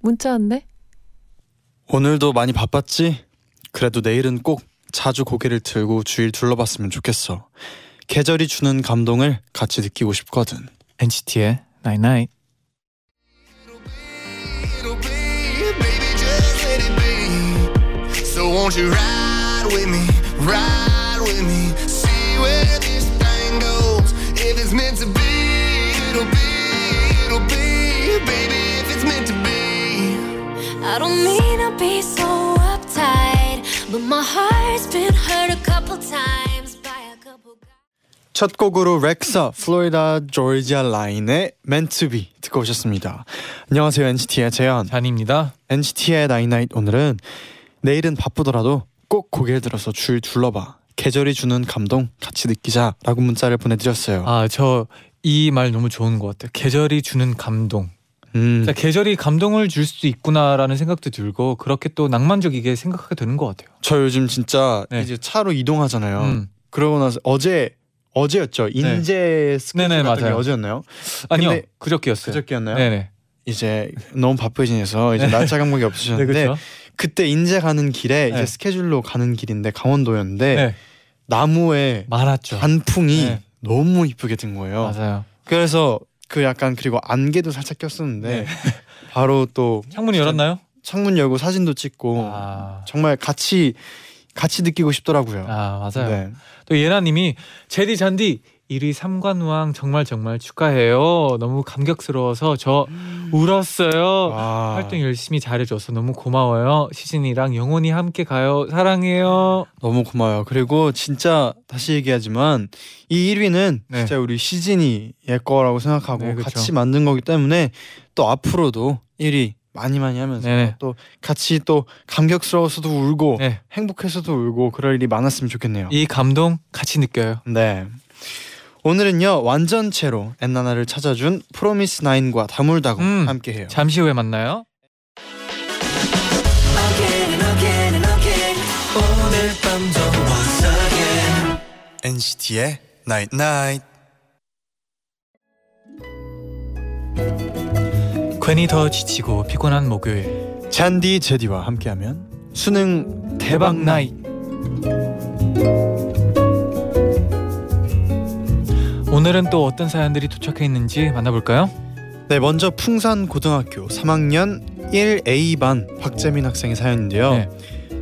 문자 왔네. 오늘도 많이 바빴지? 그래도 내일은 꼭 자주 고개를 들고 주위를 둘러봤으면 좋겠어. 계절이 주는 감동을 같이 느끼고 싶거든. NCT의 Night Night. it'll be, baby, just let it be. So won't you ride with me, ride mean to be so uptight, but my heart's been hurt a couple times by a couple guys. 첫 곡으로 렉사 플로리다 조지아 라인의 Meant to Be 듣고 오셨습니다. 안녕하세요 NCT의 재현, 쟈니입니다. NCT의 night night 오늘은 내일은 바쁘더라도 꼭 고개를 들어서 주위를 둘러봐. 계절이 주는 감동 같이 느끼자라고 문자를 보내드렸어요. 아, 저 이 말 너무 좋은 것 같아요. 계절이 주는 감동. 음, 진짜 계절이 감동을 줄 수도 있구나라는 생각도 들고 그렇게 또 낭만적이게 생각하게 되는 것 같아요. 저 요즘 진짜 네. 이제 차로 이동하잖아요. 음. 그러고 나서 어제 어제였죠. 인제 스케줄 네네, 같은 게. 어제였나요? 아니요, 그저께였어요. 그저께였나요? 네네. 이제 너무 바쁘시해서 이제 날짜 감각이 네, 없으셨는데 그렇죠. 그때 인제 가는 길에 이제 네. 스케줄로 가는 길인데 강원도였는데 네, 나무에 많았죠. 단풍이 네. 너무 이쁘게 든 거예요. 맞아요. 그래서 그 약간 그리고 안개도 살짝 꼈었는데 네. 바로 또 창문이 진짜 열었나요? 창문 열고 사진도 찍고 아, 정말 같이 같이 느끼고 싶더라고요. 아 맞아요. 네. 또 예나님이 제디 잔디 1위 삼관왕 정말 정말 축하해요. 너무 감격스러워서 저 울었어요. 와. 활동 열심히 잘해줘서 너무 고마워요. 시진이랑 영원히 함께 가요. 사랑해요. 너무 고마워요. 그리고 진짜 다시 얘기하지만 이 1위는 네. 진짜 우리 시진이의 거라고 생각하고 네. 같이 만든 거기 때문에 또 앞으로도 1위 많이 많이 하면서 네. 또 같이 또 감격스러워서도 울고 네, 행복해서도 울고 그럴 일이 많았으면 좋겠네요. 이 감동 같이 느껴요. 네. 오늘은요 완전체로 엔나나를 찾아준 프로미스 나인과 다물다고 음. 함께해요. 잠시 후에 만나요. NCT의 Night Night. 괜히 더 지치고 피곤한 목요일. 잔디 제디와 함께하면 수능 대박 나잇. 오늘은 또 어떤 사연들이 도착해 있는지 만나볼까요? 네, 먼저 풍산 고등학교 3학년 1A반 박재민 학생의 사연인데요. 네.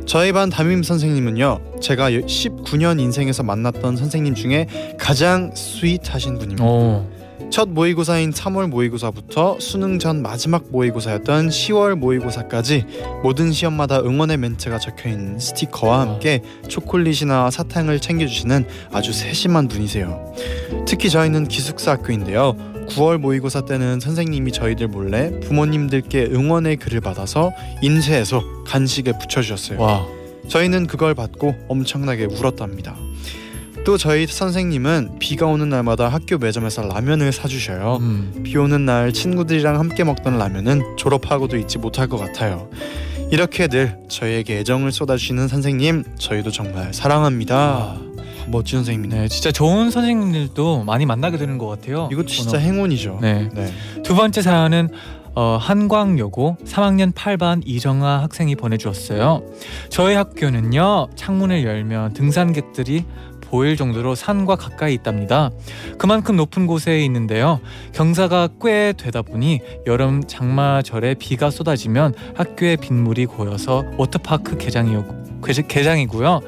저희 반 담임 선생님은요. 제가 19년 인생에서 만났던 선생님 중에 가장 스윗하신 분입니다. 오, 첫 모의고사인 3월 모의고사부터 수능 전 마지막 모의고사였던 10월 모의고사까지 모든 시험마다 응원의 멘트가 적혀 있는 스티커와 함께 초콜릿이나 사탕을 챙겨주시는 아주 세심한 분이세요. 특히 저희는 기숙사 학교인데요. 9월 모의고사 때는 선생님이 저희들 몰래 부모님들께 응원의 글을 받아서 인쇄해서 간식에 붙여주셨어요. 와, 저희는 그걸 받고 엄청나게 울었답니다. 또 저희 선생님은 비가 오는 날마다 학교 매점에서 라면을 사주셔요. 음, 비 오는 날 친구들이랑 함께 먹던 라면은 졸업하고도 잊지 못할 것 같아요. 이렇게 늘 저희에게 애정을 쏟아주시는 선생님 저희도 정말 사랑합니다. 아, 멋진 선생님이네. 네, 진짜 좋은 선생님들도 많이 만나게 되는 것 같아요. 이것도 진짜 오늘. 행운이죠. 네. 네. 두 번째 사연은 어, 한광여고 3학년 8반 이정아 학생이 보내주었어요. 저희 학교는요 창문을 열면 등산객들이 보일 정도로 산과 가까이 있답니다. 그만큼 높은 곳에 있는데요. 경사가 꽤 되다 보니 여름 장마절에 비가 쏟아지면 학교에 빗물이 고여서 워터파크 개장이 개장이고요.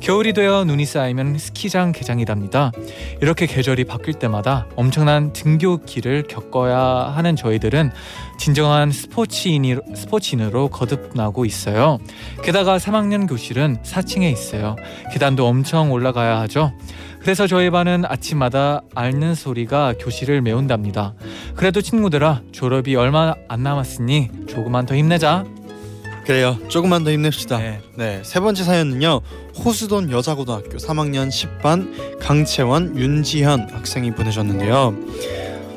겨울이 되어 눈이 쌓이면 스키장 개장이랍니다. 이렇게 계절이 바뀔 때마다 엄청난 등교길을 겪어야 하는 저희들은 진정한 스포츠인이, 스포츠인으로 거듭나고 있어요. 게다가 3학년 교실은 4층에 있어요. 계단도 엄청 올라가야 하죠. 그래서 저희 반은 아침마다 앓는 소리가 교실을 메운답니다. 그래도 친구들아 졸업이 얼마 안 남았으니 조금만 더 힘내자. 그래요. 조금만 더 힘냅시다. 네. 네, 세 번째 사연은요. 호수돈 여자고등학교 3학년 10반 강채원 윤지현 학생이 보내셨는데요.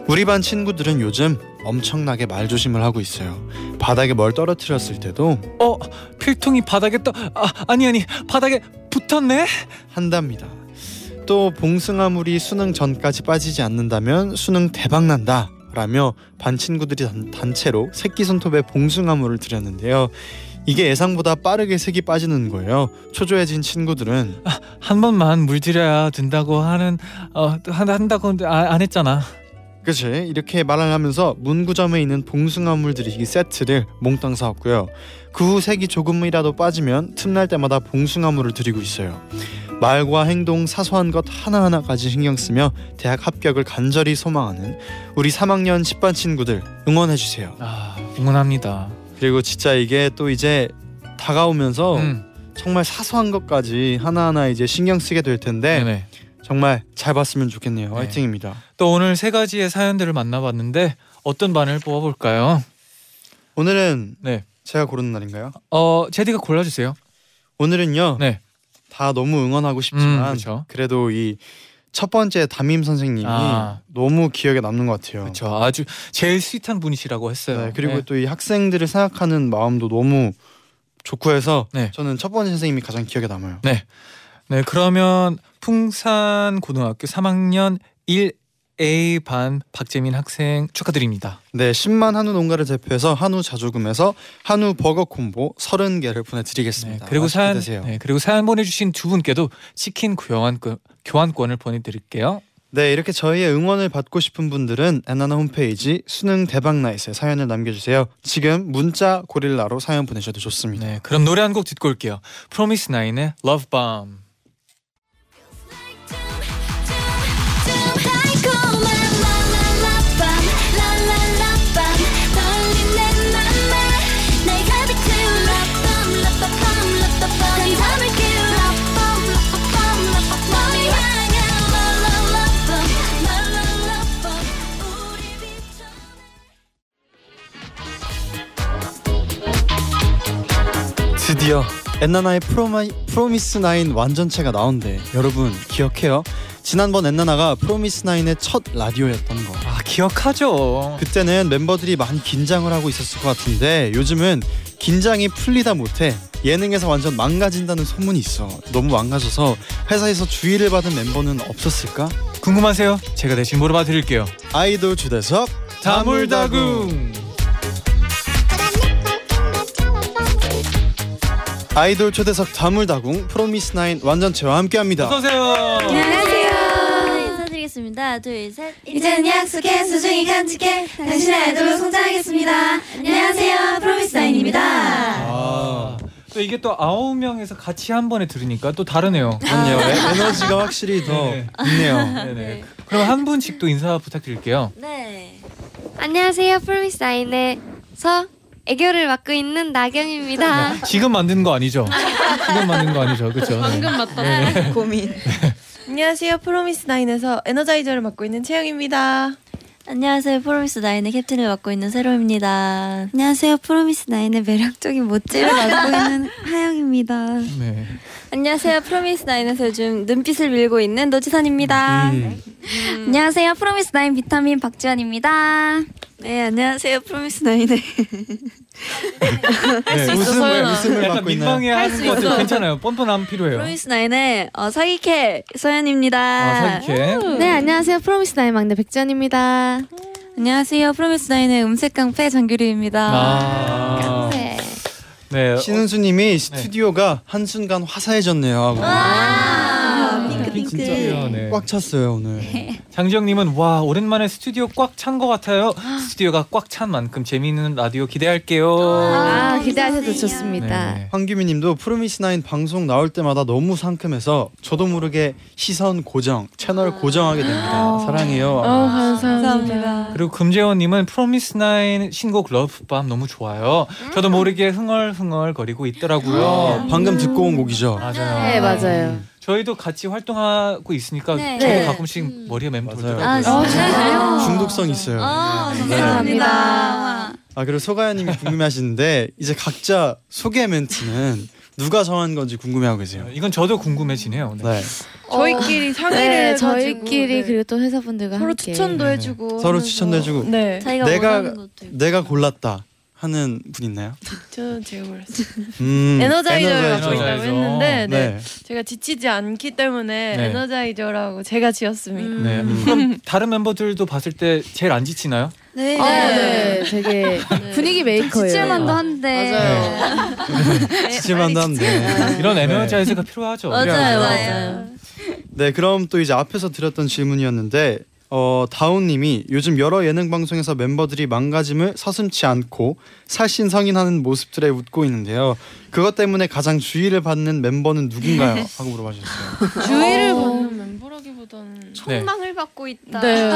우리 반 친구들은 요즘 엄청나게 말조심을 하고 있어요. 바닥에 뭘 떨어뜨렸을 때도 어 필통이 바닥에 떠 아, 아니 아니 바닥에 붙었네. 한답니다. 또 봉숭아물이 수능 전까지 빠지지 않는다면 수능 대박 난다. 라며 반 친구들이 단, 단체로 새끼 손톱에 봉숭아물을 들였는데요. 이게 예상보다 빠르게 색이 빠지는 거예요. 초조해진 친구들은 한 번만 물들여야 된다고 하는 어 한- 한다고 아, 안 했잖아. 그치 이렇게 말을 하면서 문구점에 있는 봉숭아물 들이기 세트를 몽땅 사왔고요. 그 후 색이 조금이라도 빠지면 틈날 때마다 봉숭아물을 들이고 있어요. 말과 행동 사소한 것 하나하나까지 신경 쓰며 대학 합격을 간절히 소망하는 우리 3학년 10반 친구들 응원해 주세요. 아 응원합니다. 그리고 진짜 이게 또 이제 다가오면서 음, 정말 사소한 것까지 하나하나 이제 신경 쓰게 될 텐데 네네. 정말 잘 봤으면 좋겠네요. 네. 화이팅입니다. 또 오늘 세 가지의 사연들을 만나봤는데 어떤 반을 뽑아볼까요? 오늘은 네. 제가 고르는 날인가요? 어 제디가 골라주세요. 오늘은요. 네. 다 너무 응원하고 싶지만 음. 그래도 이 첫 번째 담임 선생님이 아. 너무 기억에 남는 것 같아요. 그렇죠. 아주 제일 스윗한 분이시라고 했어요. 네, 그리고 네. 또이 학생들을 생각하는 마음도 너무 좋고 해서 네. 저는 첫 번째 선생님이 가장 기억에 남아요. 네 그러면 풍산 고등학교 3학년 1A 반 박재민 학생 축하드립니다. 네, 10만 한우 농가를 대표해서 한우 자조금에서 한우 버거 콤보 30개를 네, 보내드리겠습니다. 그리고 맛있게 사연. 네, 그리고 사연 보내주신 두 분께도 치킨 교환권 교환권을 보내드릴게요. 네, 이렇게 저희의 응원을 받고 싶은 분들은 엔나나 홈페이지 수능 대박 나이스에 사연을 남겨주세요. 지금 문자 고릴라로 사연 보내셔도 좋습니다. 네 그럼 노래 한 곡 듣고 올게요. 프로미스 나인의 Love Bomb. 드디어 엔나나의 프로마, 프로미스 나인 완전체가 나온대. 여러분 기억해요? 지난번 엔나나가 프로미스 나인의 첫 라디오였던 거. 아 기억하죠. 그때는 멤버들이 많이 긴장을 하고 있었을 것 같은데 요즘은 긴장이 풀리다 못해 예능에서 완전 망가진다는 소문이 있어. 너무 망가져서 회사에서 주의를 받은 멤버는 없었을까? 궁금하세요? 제가 대신 물어봐 드릴게요. 아이돌 주대석 다물다궁. 아이돌 초대석 다물다궁 프로미스 나인 완전체와 함께합니다. 어서 오세요. 안녕하세요. 인사드리겠습니다. 둘, 셋. 이제는 약속해 소중히 간직해 당신의 아이돌로 성장하겠습니다. 안녕하세요. 프로미스나인입니다. 아, 또 이게 또 아홉 명에서 같이 한 번에 들으니까 또 다르네요. 그럼요. 에너지가 확실히 더 네. 있네요. 네네. 그럼 한 분씩 또 인사 부탁드릴게요. 네. 안녕하세요. 프로미스나인에서 애교를 맡고 있는 나경입니다. 지금 만든 거 아니죠? 지금 만든 거 아니죠? 그렇죠? 방금 맞다. 고민. 안녕하세요. 프로미스 나인에서 energizer를 맡고 있는 채영입니다. 안녕하세요. 프로미스 나인의 캡틴을 맡고 있는 새롬입니다. 안녕하세요. 프로미스 나인의 매력적인 멋지를 맡고 있는 하영입니다. 네. 안녕하세요. 프로미스 나인에서 요즘 눈빛을 밀고 있는 노지선입니다. 음. 안녕하세요. 프로미스 나인 비타민 박지원입니다. 네, 안녕하세요. 프로미스 나인의 네. 수 있어, 웃음을 서연아. 웃음을 약간 받고? 민망해 하는 수것 같아요. 있어. 괜찮아요. 뻔뻔함 필요해요. 프로미스 나인의 어, 사기캐 서연입니다. 아, 사기캐. 네, 안녕하세요. 프로미스 나인 막내 백지헌입니다. 안녕하세요. 프로미스 나인의 음색 깡패 장규리입니다. 아. 네. 네. 신은수님이 스튜디오가 한순간 화사해졌네요 하고 아, 네, 핑크 핑크. 네. 꽉 찼어요 오늘. 장지영님은 와 오랜만에 스튜디오 꽉 찬 것 같아요. 스튜디오가 꽉 찬 만큼 재미있는 라디오 기대할게요. 아, 기대하셔도 감사해요. 좋습니다. 네. 황규민님도 프로미스나인 방송 나올 때마다 너무 상큼해서 저도 모르게 시선 고정 채널 고정하게 됩니다. 사랑해요. 어, 감사합니다. 그리고 금재원님은 프로미스 나인 신곡 Love Bomb 너무 좋아요. 저도 모르게 흥얼흥얼 거리고 있더라고요. 방금 듣고 온 곡이죠. 맞아요. 네, 맞아요. 저희도 같이 활동하고 있으니까 네. 저도 네. 가끔씩 머리에 맴 맞아요. 돌더라고요. 아, 진짜요? 중독성 있어요. 아, 네. 감사합니다. 아 그리고 소가야님이 궁금해하시는데 이제 각자 소개 멘트는 누가 정한 건지 궁금해하고 계세요. 이건 저도 궁금해지네요. 네. 네. 저희끼리 상의를 네, 해가지고 저희끼리 네. 그리고 또 회사분들과 서로 함께 추천도. 해주고 서로 하면서. 추천도 해주고. 네 자기가 내가- 원하는 것도 있고. 내가 골랐다 하는 분 있나요? 저는 제가 골랐어요 음, 에너자이저를 갖고 에너자이저. 있다고 했는데 네. 네. 제가 지치지 않기 때문에 네. 에너자이저라고 제가 지었습니다 네. 그럼 다른 멤버들도 봤을 때 제일 안 지치나요? 네. 아, 네. 되게 분위기 메이커예요. 지칠만도 한데. 맞아요. 지칠만도 한데. 이런 에너자이저가 필요하죠. 맞아요, 필요하죠. 맞아요. 네, 그럼 또 이제 앞에서 드렸던 질문이었는데 어, 다운님이 요즘 여러 예능 방송에서 멤버들이 망가짐을 서슴치 않고 살신성인하는 모습들에 웃고 있는데요. 그것 때문에 가장 주의를 받는 멤버는 누군가요? 하고 물어봐주셨어요. 주의를 받는 멤버라기보다는 네. 총망을 받고 있다. 네.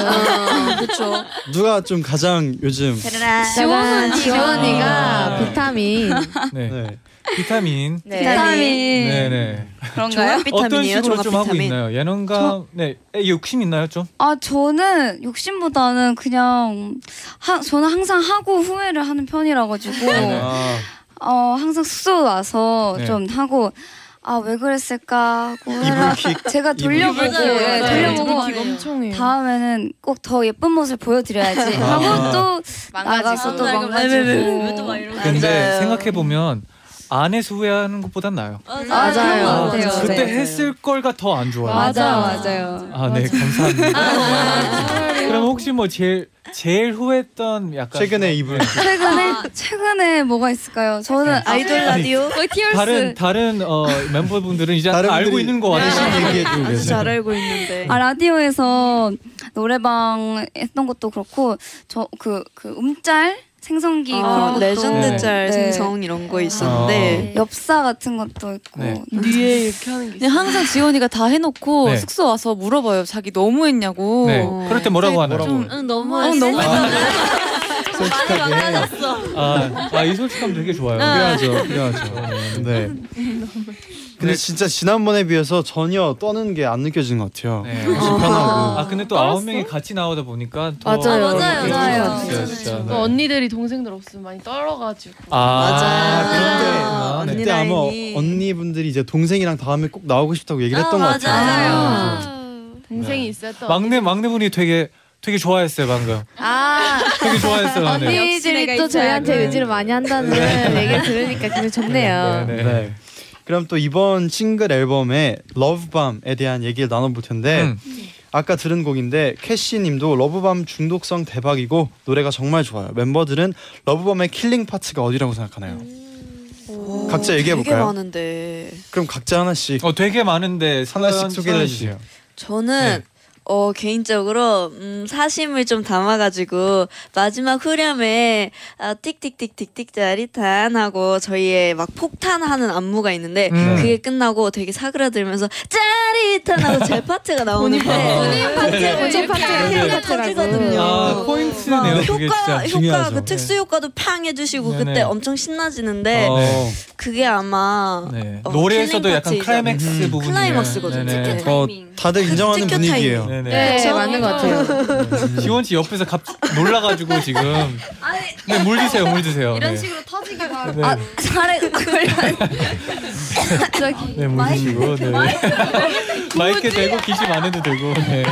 그렇죠. 누가 좀 가장 요즘 지원 지원이가 네. 비타민. 네. 네. 비타민. 비타민. 네, 네. 그런가요? 어떤 식으로 좀 하고 비타민. 있나요? 예능감, 네, 에, 욕심 있나요 좀? 아 저는 욕심보다는 그냥 하, 저는 항상 하고 후회를 하는 편이라 가지고 아, 어 항상 숙소 와서 네. 좀 하고 아 왜 그랬을까 하고 이불킥. 제가 돌려보고 맞아요. 돌려보고 다음에는 꼭 더 예쁜 모습을 보여드려야지 아. 하고 또 나가서 또 망가지고. 근데. 생각해 보면 안에서 후회하는 것보단 나아요. 맞아요. 아, 그런 것 같아요. 그때 네. 했을 걸가 더 안 좋아요. 맞아. 맞아요. 아, 네, 감사합니다. 그럼 혹시 뭐 제일 제일 후회했던 약간 최근에 이불. 최근에 최근에 뭐가 있을까요? 저는 아이돌 라디오 다른 다른 어, 멤버분들은 이제 다른 다 알고 분들이 있는 것 같아요. 대신 얘기해주고 아주 계세요. 잘 알고 있는데 아 라디오에서 노래방 했던 것도 그렇고 저 그 그 음짤 생성기 아, 그런 것도 레전드 짤 네. 생성 이런 거 있었는데 엽사 같은 것도 있고 네. 뒤에 이렇게 하는 게 있어요 항상 지원이가 다 해놓고 네. 숙소 와서 물어봐요. 자기 너무 했냐고. 네. 그럴 때 뭐라고 하나요? 뭐라고? 응 너무 어, 너무 솔직하게. 아, 아, 이 솔직함 되게 좋아요. 필요하죠, 필요하죠. 네. 근데 진짜 지난번에 비해서 전혀 떠는 게 안 느껴지는 것 같아요. 네. 훨씬 편하고. 아 근데 또 아홉 명이 같이 나오다 보니까 더 맞아요. 아, 맞아요, 맞아요. 있어요, 진짜. 또 네. 언니들이 동생들 없으면 많이 떨어가지고 아, 맞아요. 그런데 아, 네. 언니 그때 아마 라인이. 언니분들이 이제 동생이랑 다음에 꼭 나오고 싶다고 얘기를 했던 것 같아요. 맞아요. 동생이 있어요 또 막내 막내분이 되게 되게 좋아했어요 방금. 아 되게 좋아했어요. 네. 언니들이 또 저희한테 의지를 많이 한다는 얘기를 들으니까 기분 좋네요. 네, 네. 네. 그럼 또 이번 싱글 앨범의 Love Bomb에 대한 얘기를 나눠볼 텐데 음. 아까 들은 곡인데 캐시님도 Love Bomb 중독성 대박이고 노래가 정말 좋아요. 멤버들은 Love Bomb의 killing part가 어디라고 생각하나요? 오, 각자 얘기해 되게 볼까요? 많은데 그럼 각자 하나씩 어 되게 많은데 하나씩 소개를 써주세요. 해주세요. 저는 네. 어 개인적으로 음, 사심을 좀 담아가지고 마지막 후렴에 아, 틱틱틱틱틱 짜릿한 하고 저희의 막 폭탄하는 안무가 있는데 음. 그게 끝나고 되게 사그라들면서 짜릿한 하고 제 파트가 나오는데 본인 파트 네. 본인 파트 네. 터지거든요. 아 포인트네요. 그게 효과 진짜 효과 중요하죠. 그 특수 효과도 팡 해주시고 네네. 그때 엄청 신나지는데 어, 그게 아마 네. 어, 노래에서도 killing 약간 파트이죠. 클라이맥스 음. 부분이 클라이막스거든요. 네네. 어, 다들 인정하는 티켓 분위기예요. 네네. 네, 그쵸? 맞는 것 같아요. 네. 지원 씨 옆에서 갑 놀라가지고 지금 네 물 드세요 물 드세요. 이런 네. 식으로 터지기 바로. 네. 아 잘해 네, 물 드시고 네. 마이크 대고 기침 안 해도 되고 네.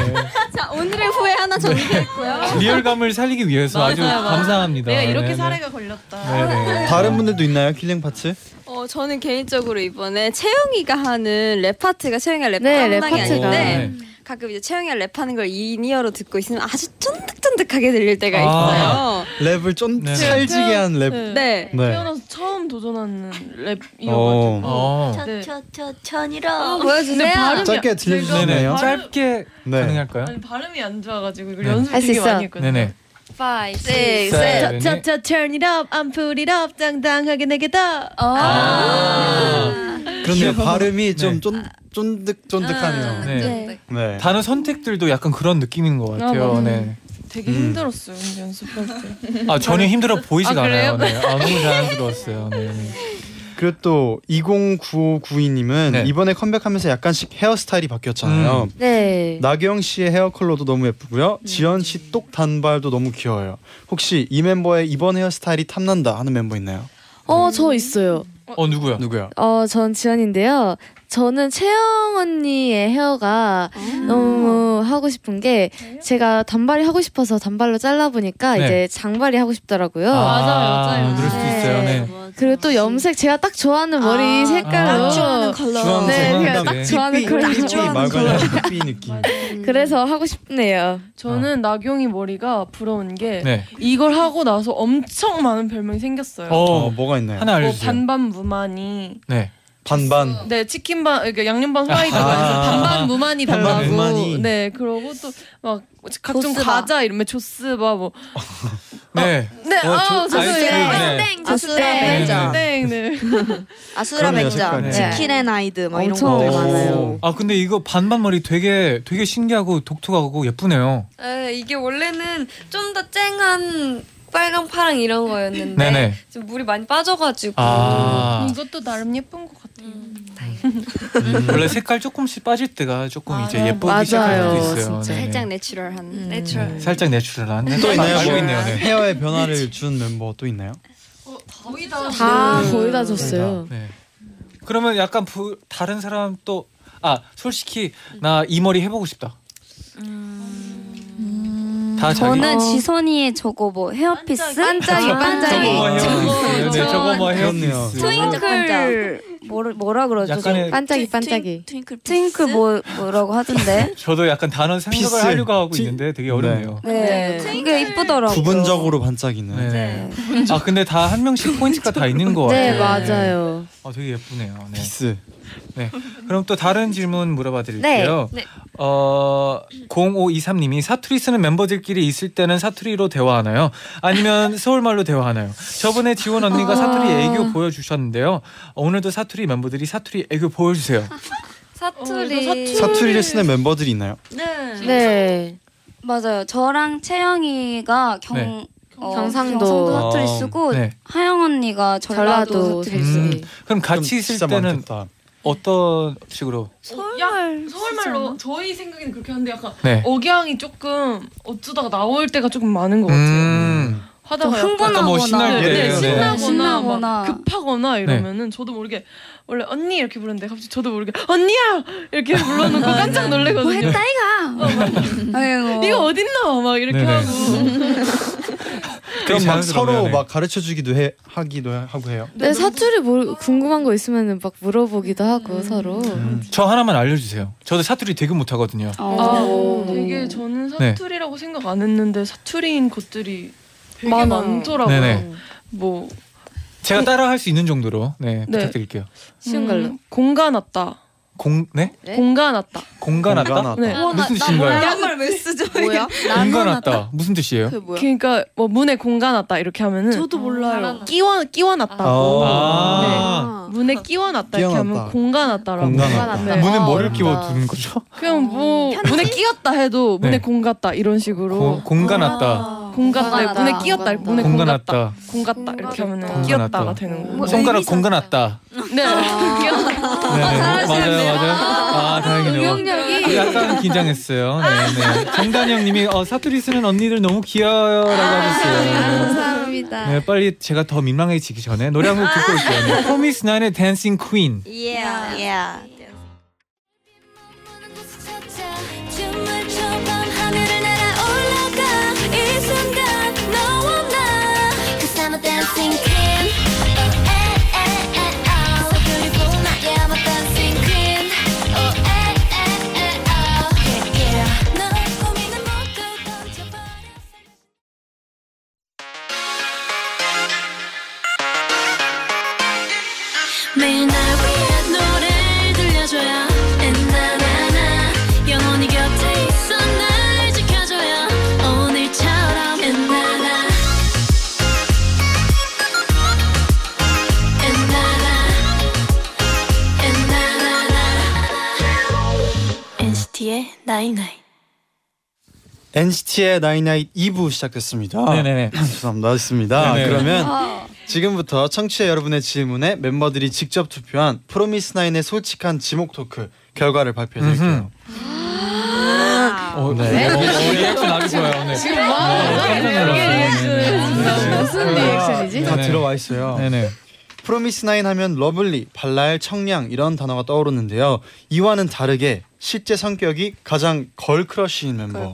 자 오늘의 후회 하나 정리했고요. 리얼감을 살리기 위해서 아주 맞아요, 맞아요. 감사합니다. 내가 이렇게 네네. 사레가 걸렸다 네네. 다른 분들도 있나요 killing 파트? 어 저는 개인적으로 이번에 채영이가 하는 랩 파트가 채영이가 랩 네, 담당이 파트가. 아닌데 네. 가끔 이제 채영이가 랩하는 걸 in-ear로 듣고 있으면 아주 쫀득쫀득하게 들릴 때가 아. 있어요. 랩을 좀 네. 찰지게 한 랩. 네. 네. 네. 태어나서 처음 도전하는 어. 랩이어가지고 어. 네. 천천천이라. 보여주세요. 근데 발음이 짧게. 발음- 짧게 네. 가능할까요? 아니 발음이 안 좋아가지고 이걸 네. 연습 할수 되게 있어. 많이 했거든요 네네. Five, 네, 네. 저, 저, turn it up, I'm put it up, 당당하게 내게 다. 아. 그런데 발음이 좀 네. 쫀, 쫀득쫀득하네요. 네. 네. 네. 단어 선택들도 약간 그런 느낌인 것 같아요. 맞아요. 네. 되게 음. 힘들었어요 연습할 때. 아 전혀 힘들어 보이지가 아? 않아요. 네. 아, 너무 자연스러웠어요. 네. 네. 그리고 또 209592님은 네. 이번에 컴백하면서 약간씩 헤어스타일이 바뀌었잖아요. 음. 네. 나경 씨의 헤어 컬러도 너무 예쁘고요. 지연 씨 똑 단발도 너무 귀여워요. 혹시 이 멤버의 이번 헤어스타일이 탐난다 하는 멤버 있나요? 어, 저 있어요. 어 누구요? 누구요? 어, 전 지연인데요. 저는 채영 언니의 헤어가 너무 하고 싶은 게 제가 단발이 하고 싶어서 단발로 잘라보니까 네. 이제 장발이 하고 싶더라고요. 아, 그럴 수도 네. 있어요. 네. 그리고 또 염색 제가 딱 좋아하는 머리 색깔로 딱 좋아하는 컬러. 네, 약간 딱 좋아하는 컬러. 삐삐 느낌. 그래서 하고 싶네요. 저는 나경이 머리가 부러운 게 네. 이걸 하고 나서 엄청 많은 별명이 생겼어요. 어, 어, 뭐가 있나요? 하나 뭐 알려주세요. 반반 무만이 네. 반반. 네 치킨 반 그러니까 양념 반 후라이드가 아. 반반 무만이 반반 달라고 무만이. 네 그러고 또 막 각종 조스바. 과자 이름에 조스바 뭐 네. 네, 어, 아, 조- 아이스크림, 죄송해요. 네. 땡 아수라 네, 뱅자 네, 네. 아수라 색깔이. 치킨앤 아이드 막 이런 엄청 것들 많아요. 많아요. 아 근데 이거 반반 머리 되게 되게 신기하고 독특하고 예쁘네요. 네, 이게 원래는 좀 더 쨍한 빨강 파랑 이런 거였는데 네네. 좀 물이 많이 빠져가지고 아 이것도 나름 예쁜 것 같아요. 음, 원래 색깔 조금씩 빠질 때가 조금 이제 맞아요. 예쁘기 시작할 수도 있어요. 진짜. 네네. 살짝 natural한 음. natural. 살짝 natural한. 네, 또 있나요? 알고 뭐 있네요. 네. 헤어의 변화를 준 멤버 또 있나요? 거의 다다 네. 거의 다 줬어요. 네. 그러면 약간 부, 다른 사람 또 아 솔직히 나 이 머리 해보고 싶다. 다 자기. 저는 어. 지선이의 저거 뭐 헤어피스? 반짝이, 아, 반짝이. 저거 뭐. 네, 저거 저거 뭐. 헤어피스. twinkle 뭐라 뭐라 그러죠? 약간의 반짝이 반짝이. twinkle twinkle 뭐 뭐라고 하던데? 저도 약간 단어 생각을 피스. 하려고 하고 티- 있는데 되게 어렵네요. 네, 그게 이쁘더라고요. 부분적으로 반짝이는. 네. 아 근데 다 한 명씩 포인트가 다 있는 것 같아요. 네, 맞아요. 아 되게 예쁘네요. 네. 피스. 네. 그럼 또 다른 질문 물어봐 드릴게요. 네. 네. 어 0523님이 사투리 쓰는 멤버들끼리 있을 때는 사투리로 대화하나요? 아니면 서울말로 대화하나요? 저번에 지원 언니가 사투리 애교 보여주셨는데요. 오늘도 사투리 멤버들이 사투리 애교 보여주세요. 사투리. 사투리를 쓰는 멤버들이 있나요? 네. 네. 맞아요. 저랑 채영이가 경 네. 어, 경상도. 경상도 사투리 어, 쓰고 네. 하영 언니가 전라도, 전라도 사투리 음, 쓰고 그럼 같이 있을 진짜 때는 많겠다. 어떤 식으로? 서울말 서울말로 저희 생각에는 그렇게 하는데 약간 네. 억양이 조금 어쩌다가 나올 때가 조금 많은 것 같아요. 음. 하다가 흥분하거나 뭐 신날 네, 때, 네, 네. 신나거나, 신나거나. 막 급하거나 이러면은 저도 모르게 원래 언니 이렇게 부르는데 갑자기 저도 모르게 언니야 이렇게 불러놓고 깜짝 놀래거든요. 뭐 했다 이가. 아이고. 이거 어딨나 막 이렇게 네네. 하고 그럼 막 서로 네. 막 가르쳐 주기도 해 하기도 하고 해요. 네, 사투리 모르, 궁금한 거 있으면 막 물어보기도 하고 서로. 저 하나만 알려주세요. 저도 사투리 되게 못하거든요. 어. 아, 되게 저는 네. 사투리라고 생각 안 했는데 사투리인 것들이 되게 많아요. 많더라고요. 네네. 뭐 제가 따라 할 수 있는 정도로 네, 네. 부탁드릴게요. 걸로. 음, 공간 왔다. 공 네? 네? 공간 왔다. 공간 왔다? 공간 왔다. 네. 무슨 뜻인가요? 양말 왜 쓰죠? 뭐야? 공간 왔다. 무슨 뜻이에요? 그 뭐야? 그러니까 뭐 문에 공간 왔다 이렇게 하면은 저도 몰라요. 끼워 끼워놨다고. 아. 네. 문에 끼워놨다 이렇게 끼워놨다. 하면 공간 왔다라고. 공간 왔다. 네. 문에 아, 뭐를 어렵다. 끼워 두는 거죠? 그냥 뭐 문에 끼웠다 해도 문에 네. 공 갔다 이런 식으로 고, 공간 왔다. 공 갔다 공간 왔다. 문에 공간 문에 공간 공 갔다 왔다. 공 갔다 이렇게 하면은 공간 끼웠다가 왔다. 되는 거. 손가락 공간 왔다. 네. 네, 네. 맞아요, 맞아요. 아, 다행이네요. 응용력이. 약간 긴장했어요. 네, 네. 정단영님이 어, 사투리 쓰는 언니들 너무 귀여워라고 하셨어요. 감사합니다. 네, 빨리 제가 더 민망해지기 전에 노래 한 곡 듣고 올게요. 네. 프로미스 나인의 댄싱 퀸. Yeah. Yeah. NCT의 나인나인 NCT의 나인나잇 2부 시작됐습니다. 네네네. 죄송합니다. 맞습니다. 네네. 그러면 지금부터 청취자 여러분의 질문에 멤버들이 직접 투표한 프로미스나인의 솔직한 지목 토크 결과를 발표해 드릴게요. 어, 네. 어, 어, 리액션 아주 좋아요. 네. 지금 뭐 네, 깜짝 놀랐어요. 리액션 무슨 리액션이지? 다. 들어와 있어요. 네네. 프로미스나인 하면 lovely, 발랄, 청량 이런 단어가 떠오르는데요. 이와는 다르게 실제 성격이 가장 걸크러쉬인 멤버. 오.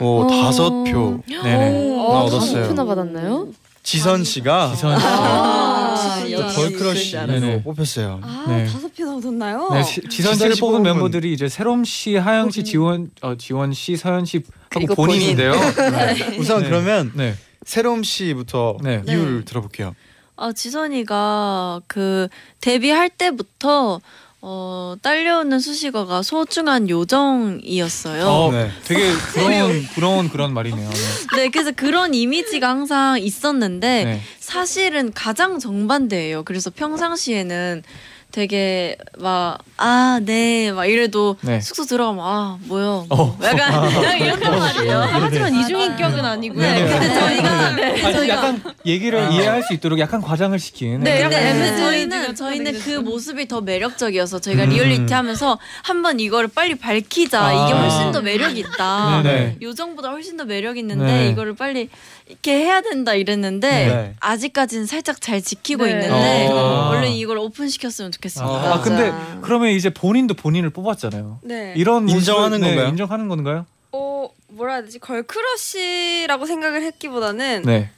오, 어. 다섯 표 네네. 어, 나 얻었어요. 다섯 표나 받았나요? 지선 씨가 지선 씨. 아, 또 역시 걸크러쉬로 네네. 뽑혔어요. 아 네. 다섯 표 얻었나요? 네, 시, 지선 지선 씨를 씨 뽑은 멤버들이 이제 세롬 씨, 하영 씨, 지원, 어, 지원 씨, 서현 씨 하고 본인인데요. 네. 우선 네. 그러면 네. 세롬 씨부터 네. 이유를 들어볼게요. 아 지선이가 그 데뷔할 때부터 어 딸려오는 수식어가 소중한 요정이었어요. 어, 네. 되게 부러운 부러운 그런 말이네요. 네. 네, 그래서 그런 이미지가 항상 있었는데 네. 사실은 가장 정반대예요. 그래서 평상시에는 되게 막 아 네 막 이래도 네. 숙소 들어가면 아 뭐요 어. 뭐 약간 약간 이런 말이에요. 하지만 이중인격은 아니고요. 네, 근데 저희가 네, 아니, 저희가 약간 얘기를 이해할 수 있도록 약간 과장을 시킨. 네, 약간 근데 저희는 저희는 그. 모습이 더 매력적이어서 저희가 음. 리얼리티하면서 한번 이거를 빨리 밝히자 아. 이게 훨씬 더 매력 있다. 네네. 요정보다 훨씬 더 매력 있는데 네. 이거를 빨리 이렇게 해야 된다 이랬는데 네. 아직까지는 살짝 잘 지키고 네. 있는데 어. 얼른 이걸 오픈 시켰으면 좋겠습니다. 아, 근데 그러면 이제 본인도 본인을 뽑았잖아요. 네. 이런 모습을- 인정하는 네, 건가요? 인정하는 건가요? 어 뭐라 해야 되지 girl crush라고 생각을 했기보다는 네.